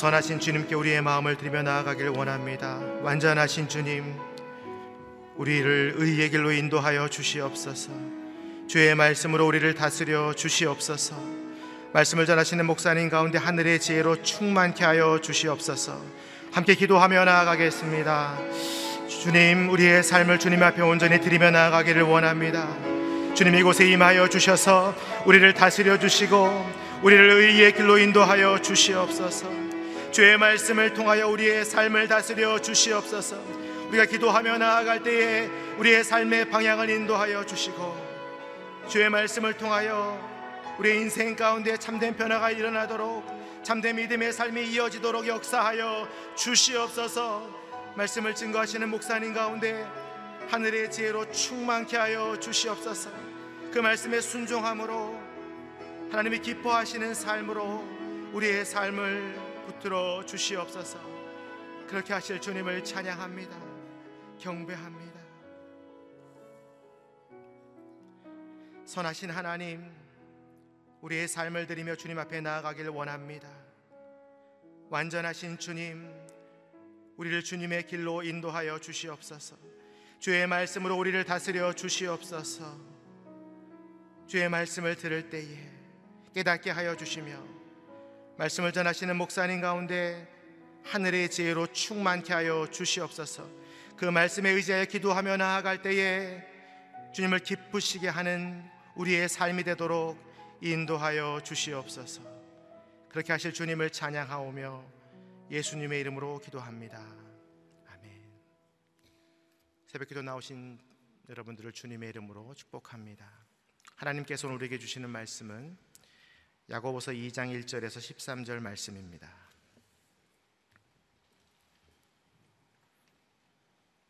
선하신 주님께 우리의 마음을 드리며 나아가길 원합니다. 완전하신 주님, 우리를 의의 길로 인도하여 주시옵소서. 주의 말씀으로 우리를 다스려 주시옵소서. 말씀을 전하시는 목사님 가운데 하늘의 지혜로 충만케 하여 주시옵소서. 함께 기도하며 나아가겠습니다. 주님, 우리의 삶을 주님 앞에 온전히 드리며 나아가기를 원합니다. 주님 이곳에 임하여 주셔서 우리를 다스려 주시고 우리를 의의 길로 인도하여 주시옵소서. 주의 말씀을 통하여 우리의 삶을 다스려 주시옵소서. 우리가 기도하며 나아갈 때에 우리의 삶의 방향을 인도하여 주시고 주의 말씀을 통하여 우리의 인생 가운데 참된 변화가 일어나도록 참된 믿음의 삶이 이어지도록 역사하여 주시옵소서. 말씀을 증거하시는 목사님 가운데 하늘의 지혜로 충만케 하여 주시옵소서. 그 말씀에 순종함으로 하나님이 기뻐하시는 삶으로 우리의 삶을 붙 들어 주시옵소서. 그렇게 하실 주님을 찬양합니다. 경배합니다. 선하신 하나님, 우리의 삶을 드리며 주님 앞에 나아가길 원합니다. 완전하신 주님, 우리를 주님의 길로 인도하여 주시옵소서. 주의 말씀으로 우리를 다스려 주시옵소서. 주의 말씀을 들을 때에 깨닫게 하여 주시며 말씀을 전하시는 목사님 가운데 하늘의 지혜로 충만케 하여 주시옵소서. 그 말씀에 의지하여 기도하며 나아갈 때에 주님을 기쁘시게 하는 우리의 삶이 되도록 인도하여 주시옵소서. 그렇게 하실 주님을 찬양하오며 예수님의 이름으로 기도합니다. 아멘. 새벽기도 나오신 여러분들을 주님의 이름으로 축복합니다. 하나님께서 우리에게 주시는 말씀은 야고보서 2장 1절에서 13절 말씀입니다.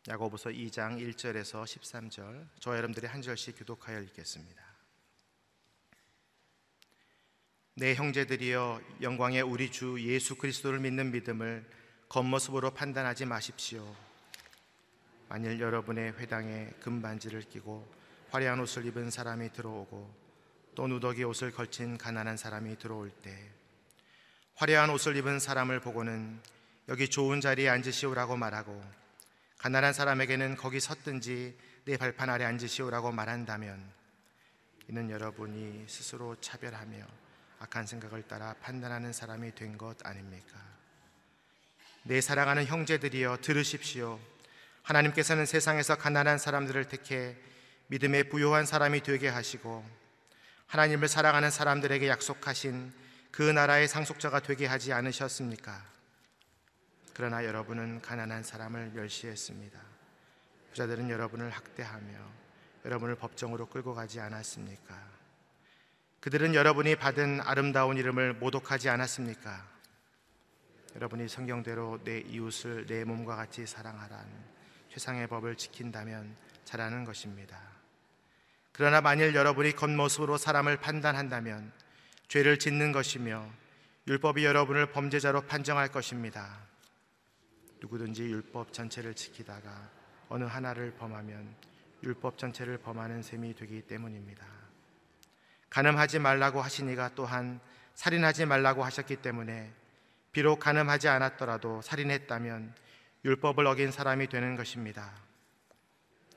야고보서 2장 1절에서 13절 저 여러분들이 한 절씩 교독하여 읽겠습니다. 내 형제들이여 영광의 우리 주 예수 그리스도를 믿는 믿음을 겉모습으로 판단하지 마십시오. 만일 여러분의 회당에 금반지를 끼고 화려한 옷을 입은 사람이 들어오고 또 누더기 옷을 걸친 가난한 사람이 들어올 때 화려한 옷을 입은 사람을 보고는 여기 좋은 자리에 앉으시오라고 말하고 가난한 사람에게는 거기 섰든지 내 발판 아래 앉으시오라고 말한다면 이는 여러분이 스스로 차별하며 악한 생각을 따라 판단하는 사람이 된 것 아닙니까? 내 사랑하는 형제들이여 들으십시오. 하나님께서는 세상에서 가난한 사람들을 택해 믿음에 부요한 사람이 되게 하시고 하나님을 사랑하는 사람들에게 약속하신 그 나라의 상속자가 되게 하지 않으셨습니까? 그러나 여러분은 가난한 사람을 멸시했습니다. 부자들은 여러분을 학대하며 여러분을 법정으로 끌고 가지 않았습니까? 그들은 여러분이 받은 아름다운 이름을 모독하지 않았습니까? 여러분이 성경대로 내 이웃을 내 몸과 같이 사랑하라는 최상의 법을 지킨다면 잘하는 것입니다. 그러나 만일 여러분이 겉모습으로 사람을 판단한다면 죄를 짓는 것이며 율법이 여러분을 범죄자로 판정할 것입니다. 누구든지 율법 전체를 지키다가 어느 하나를 범하면 율법 전체를 범하는 셈이 되기 때문입니다. 가늠하지 말라고 하시니가 또한 살인하지 말라고 하셨기 때문에 비록 가늠하지 않았더라도 살인했다면 율법을 어긴 사람이 되는 것입니다.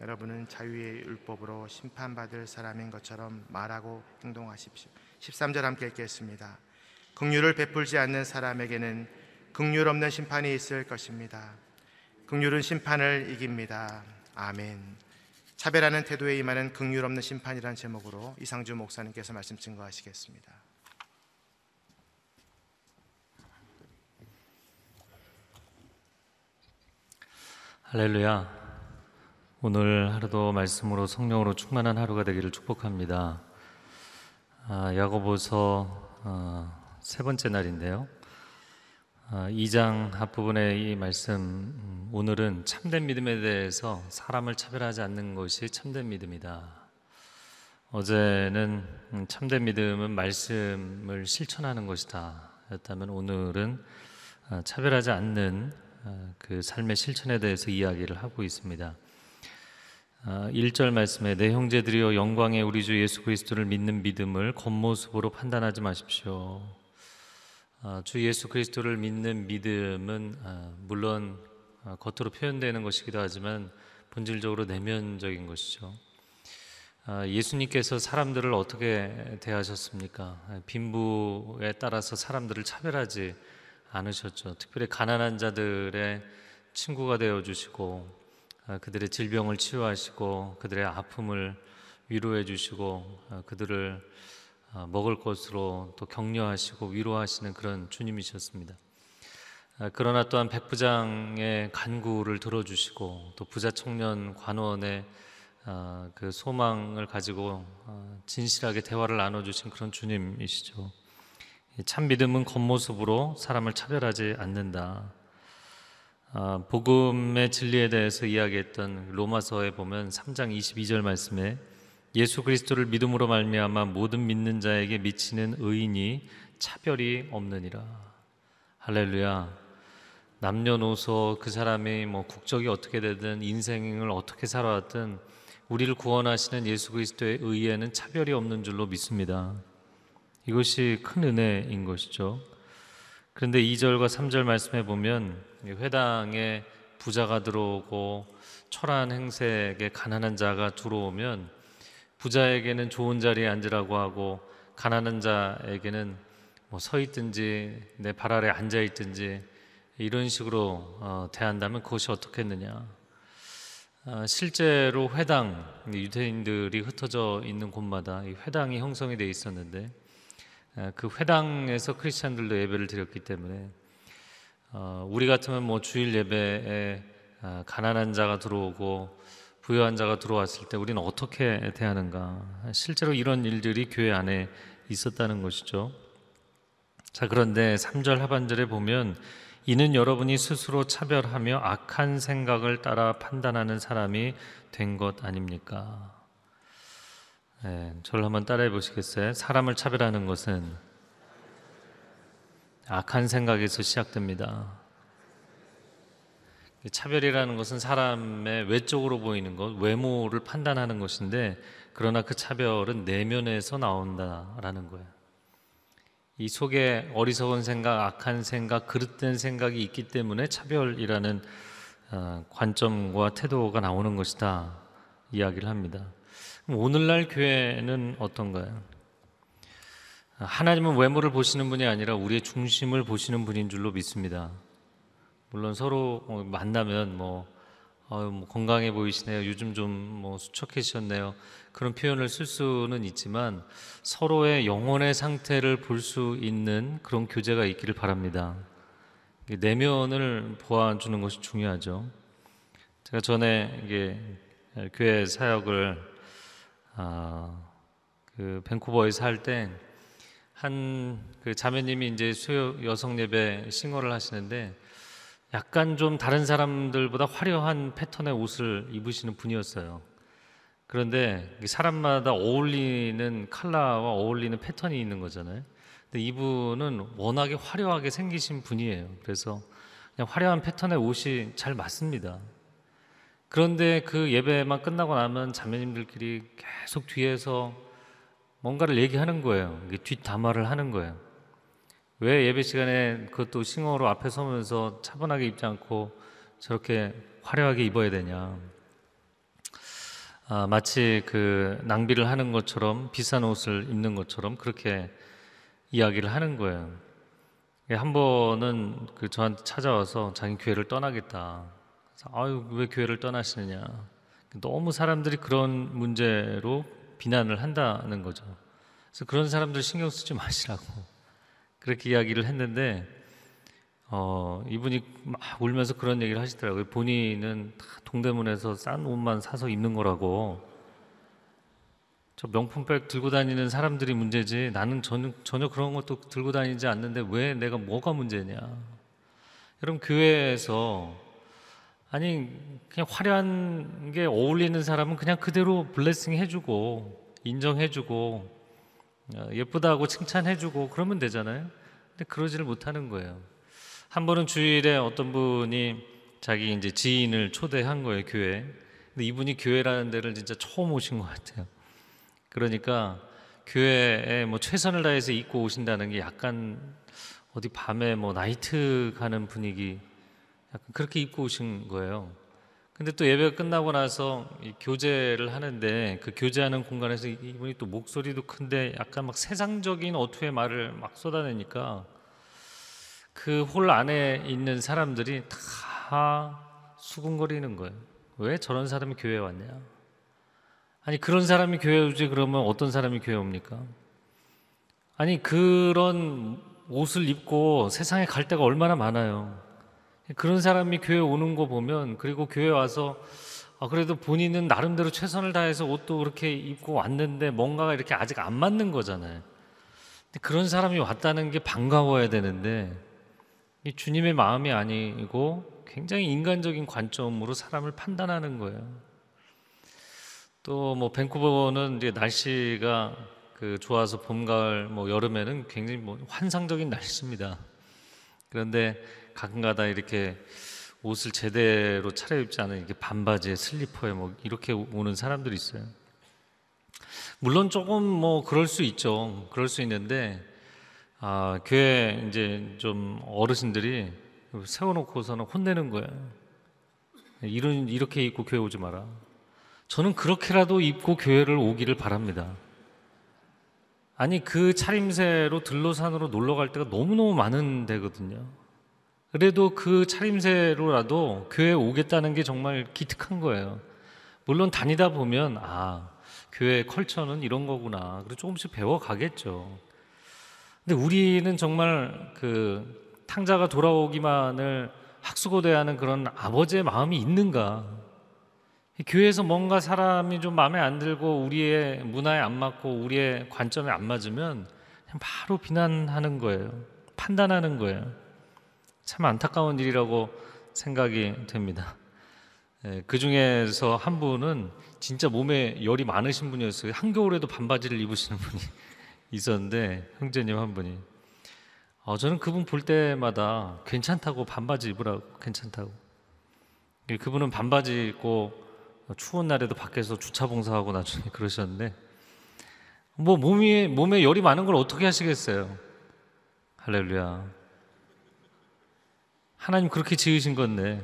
여러분은 자유의 율법으로 심판받을 사람인 것처럼 말하고 행동하십시오. 13절 함께 읽겠습니다. 긍휼을 베풀지 않는 사람에게는 긍휼 없는 심판이 있을 것입니다. 긍휼은 심판을 이깁니다. 아멘. 차별하는 태도에 임하는 긍휼 없는 심판이라는 제목으로 이상주 목사님께서 말씀 증거하시겠습니다. 할렐루야. 오늘 하루도 말씀으로 성령으로 충만한 하루가 되기를 축복합니다. 아, 야고보서 어, 세 번째 날인데요. 아, 2장 앞부분의 이 말씀 음, 오늘은 참된 믿음에 대해서 사람을 차별하지 않는 것이 참된 믿음이다. 어제는 음, 참된 믿음은 말씀을 실천하는 것이다. 였다면 오늘은 아, 차별하지 않는 아, 그 삶의 실천에 대해서 이야기를 하고 있습니다. 1절 말씀에 내 형제들이여 영광의 우리 주 예수 그리스도를 믿는 믿음을 겉모습으로 판단하지 마십시오. 아, 주 예수 그리스도를 믿는 믿음은 아, 물론 아, 겉으로 표현되는 것이기도 하지만 본질적으로 내면적인 것이죠. 예수님께서 사람들을 어떻게 대하셨습니까? 빈부에 따라서 사람들을 차별하지 않으셨죠. 특별히 가난한 자들의 친구가 되어 주시고 그들의 질병을 치유하시고 그들의 아픔을 위로해 주시고 그들을 아, 먹을 것으로 또 격려하시고 위로하시는 그런 주님이셨습니다. 아, 그러나 또한 백부장의 간구를 들어주시고 또 부자 청년 관원의 아, 그 소망을 가지고 진실하게 대화를 나눠주신 그런 주님이시죠. 참 믿음은 겉모습으로 사람을 차별하지 않는다. 복음의 진리에 대해서 이야기했던 로마서에 보면 3장 22절 말씀에 예수 그리스도를 믿음으로 말미암아 모든 믿는 자에게 미치는 의인이 차별이 없느니라. 할렐루야. 남녀노소 그 사람이 뭐 국적이 어떻게 되든 인생을 어떻게 살아왔든 우리를 구원하시는 예수 그리스도의 의에는 차별이 없는 줄로 믿습니다. 이것이 큰 은혜인 것이죠. 그런데 2절과 3절 말씀해 보면 이 회당에 부자가 들어오고 초라한 행색의 가난한 자가 들어오면 부자에게는 좋은 자리에 앉으라고 하고 가난한 자에게는 뭐 서 있든지 내 발 아래 앉아 있든지 이런 식으로 어, 대한다면 그것이 어떻겠느냐? 아, 실제로 회당 유대인들이 흩어져 있는 곳마다 이 회당이 형성이 돼 있었는데 아, 그 회당에서 크리스천들도 예배를 드렸기 때문에 어, 우리 같으면 뭐 주일 예배에 아, 가난한 자가 들어오고 부유한 자가 들어왔을 때 우리는 어떻게 대하는가? 실제로 이런 일들이 교회 안에 있었다는 것이죠. 자, 그런데 3절 하반절에 보면 이는 여러분이 스스로 차별하며 악한 생각을 따라 판단하는 사람이 된 것 아닙니까? 네, 저를 한번 따라해 보시겠어요? 사람을 차별하는 것은 악한 생각에서 시작됩니다. 차별이라는 것은 사람의 외적으로 보이는 것, 외모를 판단하는 것인데, 그러나 그 차별은 내면에서 나온다라는 거예요. 이 속에 어리석은 생각, 악한 생각, 그릇된 생각이 있기 때문에 차별이라는 어, 관점과 태도가 나오는 것이다 이야기를 합니다. 오늘날 교회는 어떤가요? 하나님은 외모를 보시는 분이 아니라 우리의 중심을 보시는 분인 줄로 믿습니다. 물론 서로 어, 만나면 뭐, 어, 뭐 건강해 보이시네요. 요즘 좀 뭐 수척해지셨네요. 그런 표현을 쓸 수는 있지만 서로의 영혼의 상태를 볼 수 있는 그런 교제가 있기를 바랍니다. 내면을 보아주는 것이 중요하죠. 제가 전에 이게 교회 사역을 아, 그 밴쿠버에서 할 때 한 그 자매님이 이제 수요 여성 예배 싱어를 하시는데 약간 좀 다른 사람들보다 화려한 패턴의 옷을 입으시는 분이었어요. 그런데 사람마다 어울리는 컬러와 어울리는 패턴이 있는 거잖아요. 근데 이분은 워낙에 화려하게 생기신 분이에요. 그래서 그냥 화려한 패턴의 옷이 잘 맞습니다. 그런데 그 예배만 끝나고 나면 자매님들끼리 계속 뒤에서 뭔가를 얘기하는 거예요. 뒷담화를 하는 거예요. 왜 예배 시간에 그것도 싱어로 앞에 서면서 차분하게 입지 않고 저렇게 화려하게 입어야 되냐? 아, 마치 그 낭비를 하는 것처럼 비싼 옷을 입는 것처럼 그렇게 이야기를 하는 거예요. 한 번은 그 저한테 찾아와서 자기 교회를 떠나겠다. 아유 왜 교회를 떠나시느냐? 너무 사람들이 그런 문제로 비난을 한다는 거죠. 그래서 그런 사람들 신경 쓰지 마시라고 그렇게 이야기를 했는데 어, 이분이 막 울면서 그런 얘기를 하시더라고요. 본인은 다 동대문에서 싼 옷만 사서 입는 거라고. 저 명품백 들고 다니는 사람들이 문제지 나는 전혀, 전혀 그런 것도 들고 다니지 않는데 왜 내가 뭐가 문제냐. 여러분, 교회에서 아니, 그냥 화려한 게 어울리는 사람은 그냥 그대로 블레싱 해주고, 인정해주고, 어, 예쁘다고 칭찬해주고, 그러면 되잖아요. 근데 그러지를 못하는 거예요. 한 번은 주일에 어떤 분이 자기 이제 지인을 초대한 거예요 교회. 근데 이분이 교회라는 데를 진짜 처음 오신 것 같아요. 그러니까 교회에 뭐 최선을 다해서 입고 오신다는 게 약간 어디 밤에 뭐 나이트 가는 분위기 약간 그렇게 입고 오신 거예요. 근데 또 예배가 끝나고 나서 교제를 하는데 그 교제하는 공간에서 이분이 또 목소리도 큰데 약간 막 세상적인 어투의 말을 막 쏟아내니까 그 홀 안에 있는 사람들이 다 수군거리는 거예요. 왜 저런 사람이 교회에 왔냐? 아니 그런 사람이 교회 오지 그러면 어떤 사람이 교회 옵니까? 아니 그런 옷을 입고 세상에 갈 데가 얼마나 많아요. 그런 사람이 교회 오는 거 보면 그리고 교회 와서 아, 그래도 본인은 나름대로 최선을 다해서 옷도 그렇게 입고 왔는데 뭔가가 이렇게 아직 안 맞는 거잖아요. 그런 사람이 왔다는 게 반가워야 되는데 이 주님의 마음이 아니고 굉장히 인간적인 관점으로 사람을 판단하는 거예요. 또 뭐 밴쿠버는 이제 날씨가 그 좋아서 봄, 가을, 뭐 여름에는 굉장히 뭐 환상적인 날씨입니다. 그런데 가끔가다 이렇게 옷을 제대로 차려입지 않은 이렇게 반바지에 슬리퍼에 뭐 이렇게 오는 사람들이 있어요. 물론 조금 뭐 그럴 수 있죠. 그럴 수 있는데 아, 교회 이제 좀 어르신들이 세워놓고서는 혼내는 거예요. 이런 이렇게 입고 교회 오지 마라. 저는 그렇게라도 입고 교회를 오기를 바랍니다. 아니 그 차림새로 들로산으로 놀러 갈 때가 너무너무 많은 데거든요. 그래도 그 차림새로라도 교회에 오겠다는 게 정말 기특한 거예요. 물론 다니다 보면 아 교회 컬처는 이런 거구나. 그리고 조금씩 배워 가겠죠. 근데 우리는 정말 그 탕자가 돌아오기만을 학수고대하는 그런 아버지의 마음이 있는가? 교회에서 뭔가 사람이 좀 마음에 안 들고 우리의 문화에 안 맞고 우리의 관점에 안 맞으면 바로 비난하는 거예요. 판단하는 거예요. 참 안타까운 일이라고 생각이 됩니다. 예, 그 중에서 한 분은 진짜 몸에 열이 많으신 분이었어요. 한겨울에도 반바지를 입으시는 분이 있었는데 형제님 한 분이 어, 저는 그분 볼 때마다 괜찮다고 반바지 입으라고 괜찮다고 예, 그분은 반바지 입고 추운 날에도 밖에서 주차 봉사하고 나중에 그러셨는데 뭐 몸이 몸에 열이 많은 걸 어떻게 하시겠어요? 할렐루야. 하나님 그렇게 지으신 건데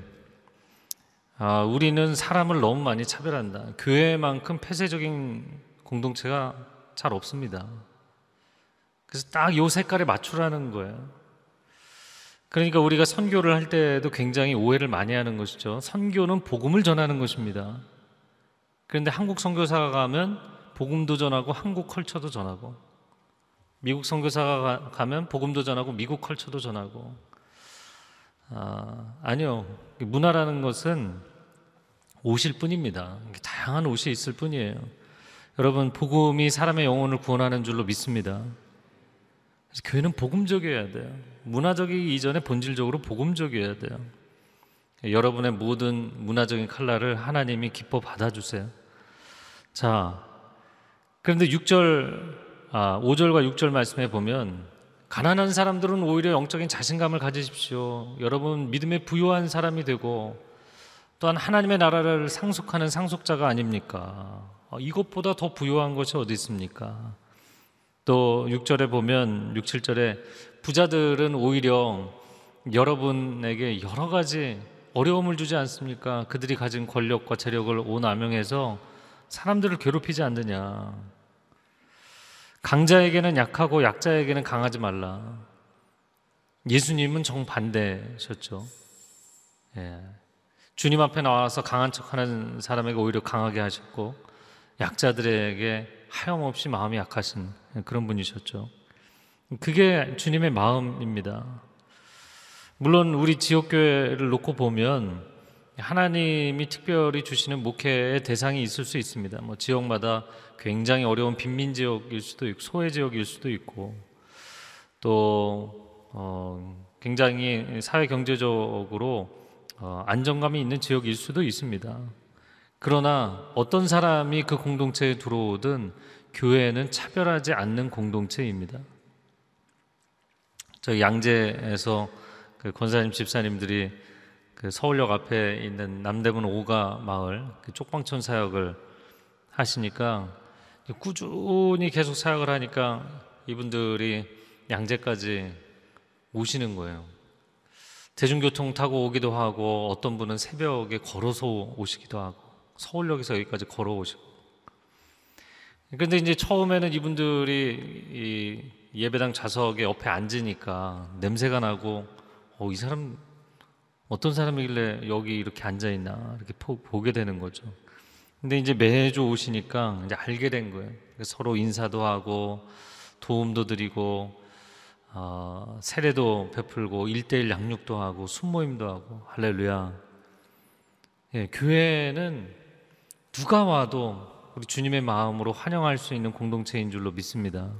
아, 우리는 사람을 너무 많이 차별한다. 교회만큼 폐쇄적인 공동체가 잘 없습니다. 그래서 딱 요 색깔에 맞추라는 거예요. 그러니까 우리가 선교를 할 때도 굉장히 오해를 많이 하는 것이죠. 선교는 복음을 전하는 것입니다. 그런데 한국 선교사가 가면 복음도 전하고 한국 컬처도 전하고 미국 선교사가 가면 복음도 전하고 미국 컬처도 전하고 아, 아니요. 문화라는 것은 옷일 뿐입니다. 다양한 옷이 있을 뿐이에요. 여러분, 복음이 사람의 영혼을 구원하는 줄로 믿습니다. 교회는 복음적이어야 돼요. 문화적이기 이전에 본질적으로 복음적이어야 돼요. 여러분의 모든 문화적인 칼날을 하나님이 기뻐 받아주세요. 자, 그런데 6절, 아, 5절과 6절 말씀해 보면 가난한 사람들은 오히려 영적인 자신감을 가지십시오. 여러분 믿음에 부유한 사람이 되고 또한 하나님의 나라를 상속하는 상속자가 아닙니까? 어, 이것보다 더 부유한 것이 어디 있습니까? 또 6절에 보면 6, 7절에 부자들은 오히려 여러분에게 여러 가지 어려움을 주지 않습니까? 그들이 가진 권력과 재력을 오남용해서 사람들을 괴롭히지 않느냐. 강자에게는 약하고 약자에게는 강하지 말라. 예수님은 정반대셨죠. 예. 주님 앞에 나와서 강한 척 하는 사람에게 오히려 강하게 하셨고 약자들에게 하염없이 마음이 약하신 그런 분이셨죠. 그게 주님의 마음입니다. 물론 우리 지역교회를 놓고 보면 하나님이 특별히 주시는 목회의 대상이 있을 수 있습니다. 뭐 지역마다 굉장히 어려운 빈민 지역일 수도 있고 소외 지역일 수도 있고 또 어, 굉장히 사회 경제적으로 어, 안정감이 있는 지역일 수도 있습니다. 그러나 어떤 사람이 그 공동체에 들어오든 교회는 차별하지 않는 공동체입니다. 저 양재에서 그 권사님 집사님들이 그 서울역 앞에 있는 남대문 오가 마을 그 쪽방촌 사역을 하시니까 꾸준히 계속 사역을 하니까 이분들이 양재까지 오시는 거예요. 대중교통 타고 오기도 하고 어떤 분은 새벽에 걸어서 오시기도 하고 서울역에서 여기까지 걸어오시고 그런데 이제 처음에는 이분들이 이 예배당 좌석에 옆에 앉으니까 냄새가 나고 어, 이 사람 어떤 사람이길래 여기 이렇게 앉아 있나 이렇게 보, 보게 되는 거죠. 근데 이제 매주 오시니까 이제 알게 된 거예요. 서로 인사도 하고 도움도 드리고 어, 세례도 베풀고 일대일 양육도 하고 순모임도 하고 할렐루야. 예, 교회는 누가 와도 우리 주님의 마음으로 환영할 수 있는 공동체인 줄로 믿습니다.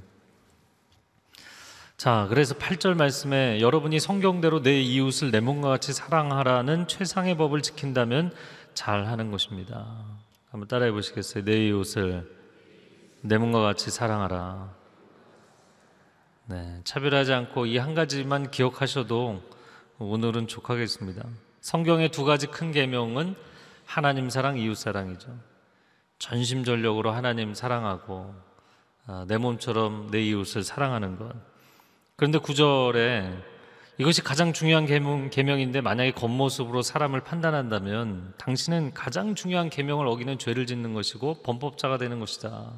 자, 그래서 8절 말씀에 여러분이 성경대로 내 이웃을 내 몸과 같이 사랑하라는 최상의 법을 지킨다면 잘 하는 것입니다. 한번 따라해 보시겠어요? 내 이웃을 내 몸과 같이 사랑하라. 네, 차별하지 않고 이 한 가지만 기억하셔도 오늘은 족하겠습니다. 성경의 두 가지 큰 계명은 하나님 사랑, 이웃 사랑이죠. 전심전력으로 하나님 사랑하고 아, 내 몸처럼 내 이웃을 사랑하는 것. 그런데 구절에 이것이 가장 중요한 계명, 계명인데 만약에 겉모습으로 사람을 판단한다면 당신은 가장 중요한 계명을 어기는 죄를 짓는 것이고 범법자가 되는 것이다.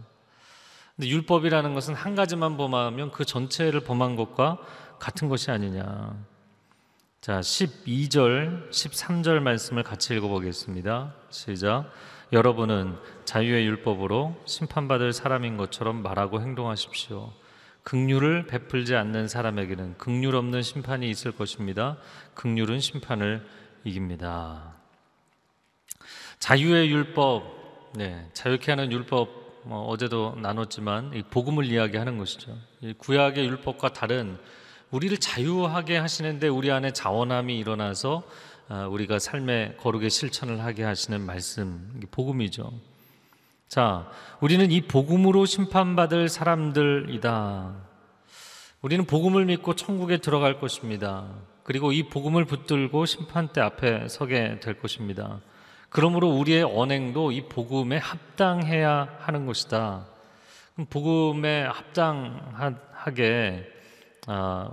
근데 율법이라는 것은 한 가지만 범하면 그 전체를 범한 것과 같은 것이 아니냐. 자, 12절, 13절 말씀을 같이 읽어보겠습니다. 시작. 여러분은 자유의 율법으로 심판받을 사람인 것처럼 말하고 행동하십시오. 극률을 베풀지 않는 사람에게는 극률 없는 심판이 있을 것입니다. 극률은 심판을 이깁니다. 자유의 율법, 네, 자유케 하는 율법 뭐 어제도 나눴지만 이 복음을 이야기하는 것이죠. 이 구약의 율법과 다른 우리를 자유하게 하시는데 우리 안에 자원함이 일어나서 아, 우리가 삶의 거룩의 실천을 하게 하시는 말씀, 복음이죠. 자, 우리는 이 복음으로 심판받을 사람들이다. 우리는 복음을 믿고 천국에 들어갈 것입니다. 그리고 이 복음을 붙들고 심판대 앞에 서게 될 것입니다. 그러므로 우리의 언행도 이 복음에 합당해야 하는 것이다. 복음에 합당하게 아,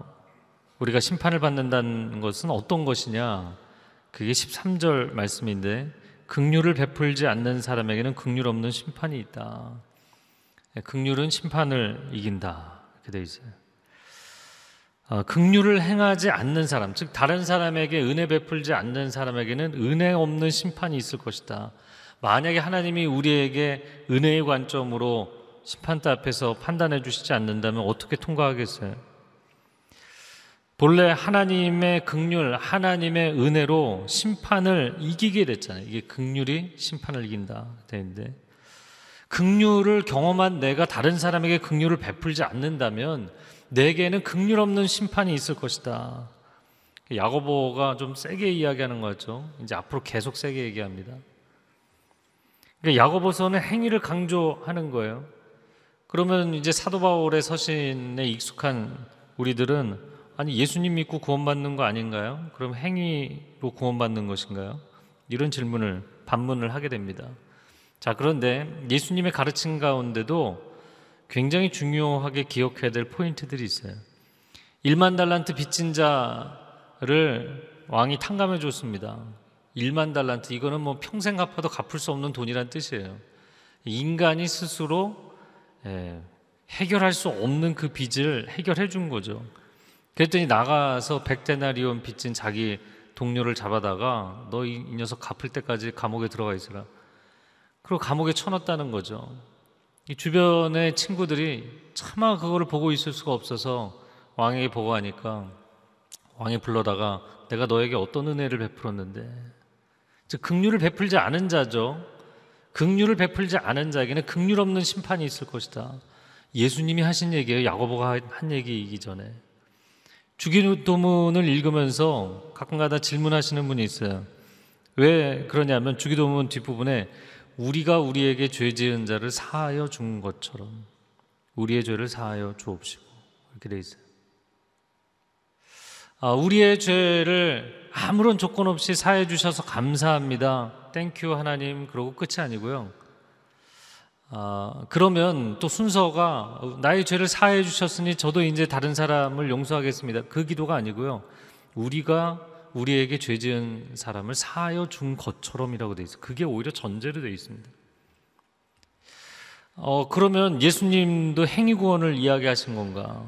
우리가 심판을 받는다는 것은 어떤 것이냐? 그게 13절 말씀인데 극률을 베풀지 않는 사람에게는 극률 없는 심판이 있다. 예, 극률은 심판을 이긴다. 이렇게 돼 있어요. 어, 극률을 행하지 않는 사람, 즉 다른 사람에게 은혜 베풀지 않는 사람에게는 은혜 없는 심판이 있을 것이다. 만약에 하나님이 우리에게 은혜의 관점으로 심판대 앞에서 판단해 주시지 않는다면 어떻게 통과하겠어요? 본래 하나님의 극률, 하나님의 은혜로 심판을 이기게 됐잖아요. 이게 극률이 심판을 이긴다. 되는데 극률을 경험한 내가 다른 사람에게 극률을 베풀지 않는다면 내게는 극률 없는 심판이 있을 것이다. 야고보가 좀 세게 이야기하는 거죠. 이제 앞으로 계속 세게 얘기합니다. 그러니까 야고보서는 행위를 강조하는 거예요. 그러면 이제 사도 바울의 서신에 익숙한 우리들은 아니 예수님 믿고 구원받는 거 아닌가요? 그럼 행위로 구원받는 것인가요? 이런 질문을 반문을 하게 됩니다. 자, 그런데 예수님의 가르침 가운데도 굉장히 중요하게 기억해야 될 포인트들이 있어요. 1만 달란트 빚진 자를 왕이 탕감해 줬습니다. 1만 달란트 이거는 뭐 평생 갚아도 갚을 수 없는 돈이란 뜻이에요. 인간이 스스로 예, 해결할 수 없는 그 빚을 해결해 준 거죠. 그랬더니 나가서 백데나리온 빚진 자기 동료를 잡아다가 너 이 녀석 갚을 때까지 감옥에 들어가 있으라. 그리고 감옥에 쳐넣었다는 거죠. 이 주변의 친구들이 차마 그거를 보고 있을 수가 없어서 왕에게 보고하니까 왕이 불러다가 내가 너에게 어떤 은혜를 베풀었는데 즉 극률을 베풀지 않은 자죠. 극률을 베풀지 않은 자에게는 극률 없는 심판이 있을 것이다. 예수님이 하신 얘기예요. 야고보가 한 얘기이기 전에. 주기도문을 읽으면서 가끔가다 질문하시는 분이 있어요. 왜 그러냐면 주기도문 뒷부분에 우리가 우리에게 죄 지은 자를 사하여 준 것처럼 우리의 죄를 사하여 주옵시고 이렇게 돼 있어요. 아, 우리의 죄를 아무런 조건 없이 사해 주셔서 감사합니다. Thank you 하나님 그러고 끝이 아니고요. 아, 그러면 또 순서가 나의 죄를 사해 주셨으니 저도 이제 다른 사람을 용서하겠습니다. 그 기도가 아니고요. 우리가 우리에게 죄 지은 사람을 사하여 준 것처럼이라고 돼 있어요. 그게 오히려 전제로 돼 있습니다. 어, 그러면 예수님도 행위 구원을 이야기하신 건가?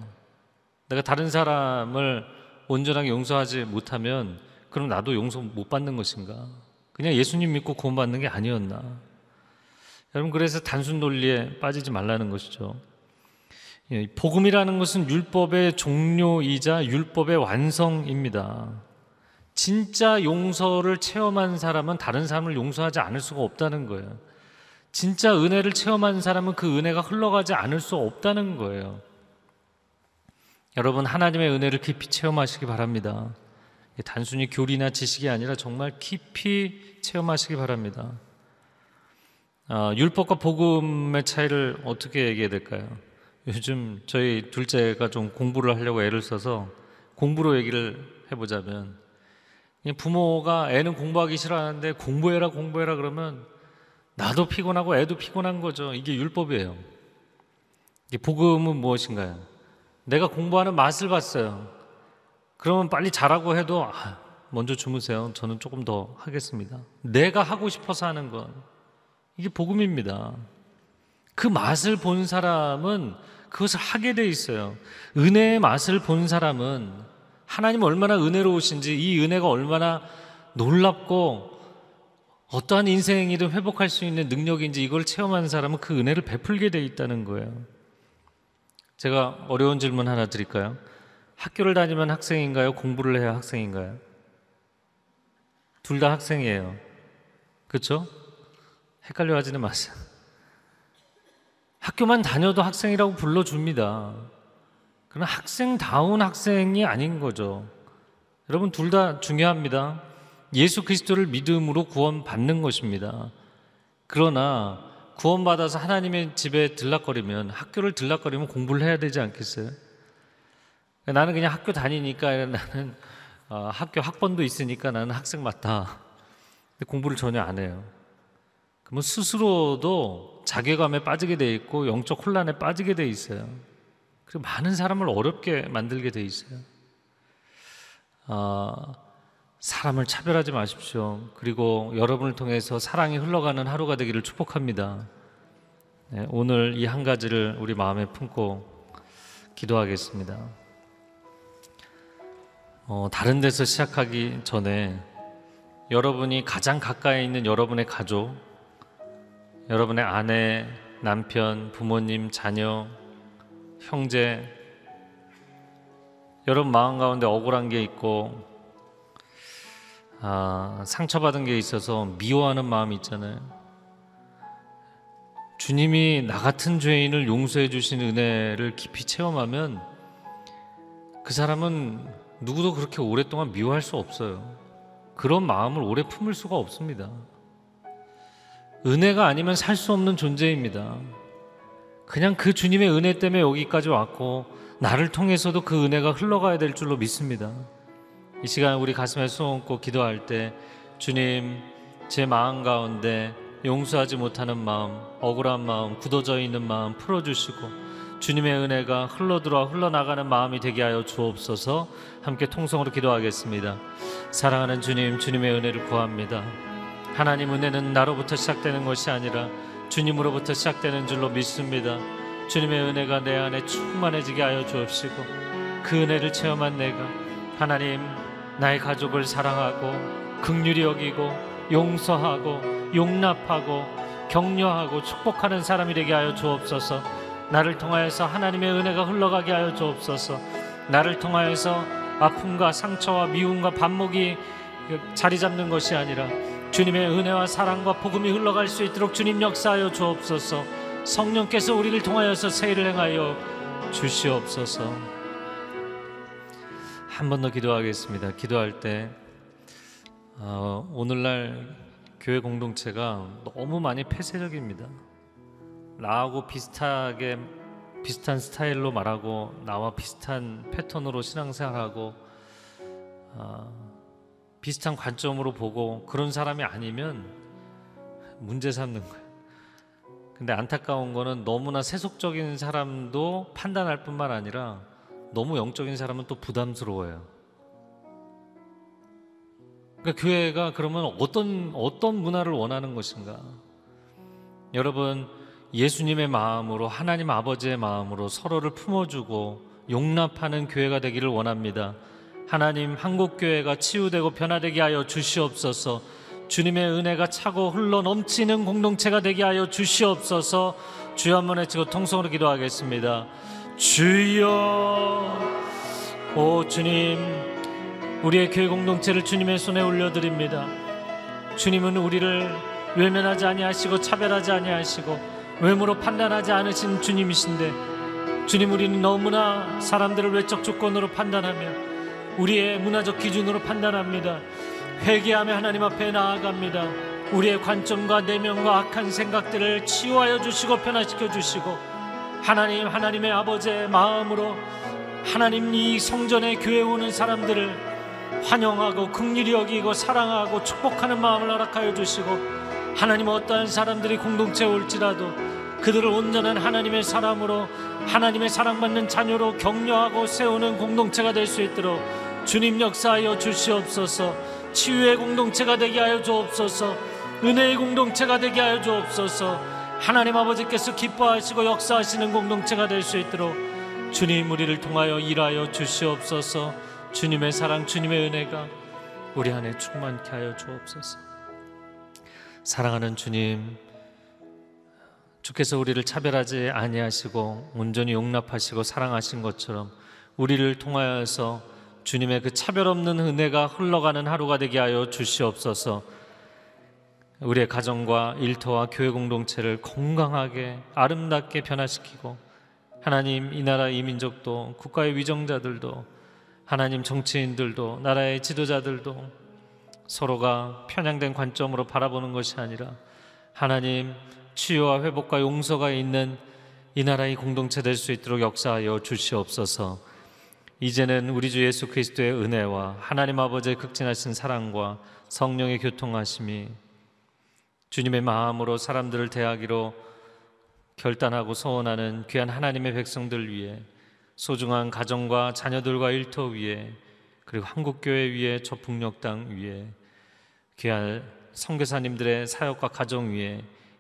내가 다른 사람을 온전하게 용서하지 못하면 그럼 나도 용서 못 받는 것인가? 그냥 예수님 믿고 구원받는 게 아니었나? 여러분 그래서 단순 논리에 빠지지 말라는 것이죠. 예, 복음이라는 것은 율법의 종료이자 율법의 완성입니다. 진짜 용서를 체험한 사람은 다른 사람을 용서하지 않을 수가 없다는 거예요. 진짜 은혜를 체험한 사람은 그 은혜가 흘러가지 않을 수 없다는 거예요. 여러분 하나님의 은혜를 깊이 체험하시기 바랍니다. 단순히 교리나 지식이 아니라 정말 깊이 체험하시기 바랍니다. 어, 율법과 복음의 차이를 어떻게 얘기해야 될까요? 요즘 저희 둘째가 좀 공부를 하려고 애를 써서 공부로 얘기를 해보자면 부모가 애는 공부하기 싫어하는데 공부해라 공부해라 그러면 나도 피곤하고 애도 피곤한 거죠. 이게 율법이에요. 이게 복음은 무엇인가요? 내가 공부하는 맛을 봤어요. 그러면 빨리 자라고 해도 아, 먼저 주무세요. 저는 조금 더 하겠습니다. 내가 하고 싶어서 하는 건 이게 복음입니다. 그 맛을 본 사람은 그것을 하게 돼 있어요. 은혜의 맛을 본 사람은 하나님 얼마나 은혜로우신지 이 은혜가 얼마나 놀랍고 어떠한 인생이든 회복할 수 있는 능력인지 이걸 체험한 사람은 그 은혜를 베풀게 돼 있다는 거예요. 제가 어려운 질문 하나 드릴까요? 학교를 다니면 학생인가요? 공부를 해야 학생인가요? 둘 다 학생이에요. 그렇죠? 헷갈려 하지는 마세요. 학교만 다녀도 학생이라고 불러줍니다. 그러나 학생다운 학생이 아닌 거죠. 여러분 둘 다 중요합니다. 예수 그리스도를 믿음으로 구원받는 것입니다. 그러나 구원받아서 하나님의 집에 들락거리면 학교를 들락거리면 공부를 해야 되지 않겠어요? 나는 그냥 학교 다니니까 나는 어, 학교 학번도 있으니까 나는 학생 맞다. 근데 공부를 전혀 안 해요. 그러면 스스로도 자괴감에 빠지게 돼 있고 영적 혼란에 빠지게 돼 있어요. 그리고 많은 사람을 어렵게 만들게 돼 있어요. 어, 사람을 차별하지 마십시오. 그리고 여러분을 통해서 사랑이 흘러가는 하루가 되기를 축복합니다. 네, 오늘 이 한 가지를 우리 마음에 품고 기도하겠습니다. 어, 다른 데서 시작하기 전에 여러분이 가장 가까이 있는 여러분의 가족, 여러분의 아내, 남편, 부모님, 자녀, 형제, 여러분 마음 가운데 억울한 게 있고 아, 상처받은 게 있어서 미워하는 마음이 있잖아요. 주님이 나 같은 죄인을 용서해 주신 은혜를 깊이 체험하면 그 사람은 누구도 그렇게 오랫동안 미워할 수 없어요. 그런 마음을 오래 품을 수가 없습니다. 은혜가 아니면 살 수 없는 존재입니다. 그냥 그 주님의 은혜 때문에 여기까지 왔고 나를 통해서도 그 은혜가 흘러가야 될 줄로 믿습니다. 이 시간 우리 가슴에 숨얹고 기도할 때 주님 제 마음 가운데 용서하지 못하는 마음, 억울한 마음, 굳어져 있는 마음 풀어주시고 주님의 은혜가 흘러들어와 흘러나가는 마음이 되게 하여 주옵소서 함께 통성으로 기도하겠습니다. 사랑하는 주님, 주님의 은혜를 구합니다. 하나님 은혜는 나로부터 시작되는 것이 아니라 주님으로부터 시작되는 줄로 믿습니다. 주님의 은혜가 내 안에 충만해지게 하여 주옵시고 그 은혜를 체험한 내가 하나님 나의 가족을 사랑하고 극률이 여기고 용서하고 용납하고 격려하고 축복하는 사람이 되게 하여 주옵소서. 나를 통하여서 하나님의 은혜가 흘러가게 하여 주옵소서. 나를 통하여서 아픔과 상처와 미움과 반목이 자리 잡는 것이 아니라 주님의 은혜와 사랑과 복음이 흘러갈 수 있도록 주님 역사하여 주옵소서. 성령께서 우리를 통하여서 세일을 행하여 주시옵소서. 한 번 더 기도하겠습니다. 기도할 때 어, 오늘날 교회 공동체가 너무 많이 폐쇄적입니다. 나하고 비슷하게 비슷한 스타일로 말하고 나와 비슷한 패턴으로 신앙생활하고 어, 비슷한 관점으로 보고 그런 사람이 아니면 문제 삼는 거예요. 근데 안타까운 거는 너무나 세속적인 사람도 판단할 뿐만 아니라 너무 영적인 사람은 또 부담스러워요. 그러니까 교회가 그러면 어떤 어떤 문화를 원하는 것인가? 여러분 예수님의 마음으로 하나님 아버지의 마음으로 서로를 품어주고 용납하는 교회가 되기를 원합니다. 하나님 한국 교회가 치유되고 변화되게 하여 주시옵소서. 주님의 은혜가 차고 흘러 넘치는 공동체가 되게 하여 주시옵소서. 주여 한번 외치고 통성으로 기도하겠습니다. 주여 오 주님 우리의 교회 공동체를 주님의 손에 올려드립니다. 주님은 우리를 외면하지 아니하시고 차별하지 아니하시고 외모로 판단하지 않으신 주님이신데 주님 우리는 너무나 사람들을 외적 조건으로 판단하며 우리의 문화적 기준으로 판단합니다. 회개하며 하나님 앞에 나아갑니다. 우리의 관점과 내면과 악한 생각들을 치유하여 주시고 변화시켜 주시고 하나님 하나님의 아버지의 마음으로 하나님 이 성전에 교회 오는 사람들을 환영하고 극률이 여기고 사랑하고 축복하는 마음을 허락하여 주시고 하나님 어떠한 사람들이 공동체에 올지라도 그들을 온전한 하나님의 사람으로 하나님의 사랑받는 자녀로 격려하고 세우는 공동체가 될 수 있도록 주님 역사하여 주시옵소서. 치유의 공동체가 되게 하여 주옵소서. 은혜의 공동체가 되게 하여 주옵소서. 하나님 아버지께서 기뻐하시고 역사하시는 공동체가 될 수 있도록 주님 우리를 통하여 일하여 주시옵소서. 주님의 사랑 주님의 은혜가 우리 안에 충만케 하여 주옵소서. 사랑하는 주님 주께서 우리를 차별하지 아니하시고 온전히 용납하시고 사랑하신 것처럼 우리를 통하여서 주님의 그 차별 없는 은혜가 흘러가는 하루가 되게 하여 주시옵소서. 우리의 가정과 일터와 교회 공동체를 건강하게 아름답게 변화시키고 하나님 이 나라 이 민족도 국가의 위정자들도 하나님 정치인들도 나라의 지도자들도 서로가 편향된 관점으로 바라보는 것이 아니라 하나님 치유와 회복과 용서가 있는 이 나라의 공동체 될 수 있도록 역사하여 주시옵소서. 이제는 우리 주 예수 그리스도의 은혜와 하나님 아버지의 극진하신 사랑과 성령의 교통하심이 주님의 마음으로 사람들을 대하기로 결단하고 소원하는 귀한 하나님의 백성들 위해 소중한 가정과 자녀들과 일터 위에 그리고 한국교회 위에 저 북녘 땅 위에 귀한 선교사님들의 사역과 가정 위에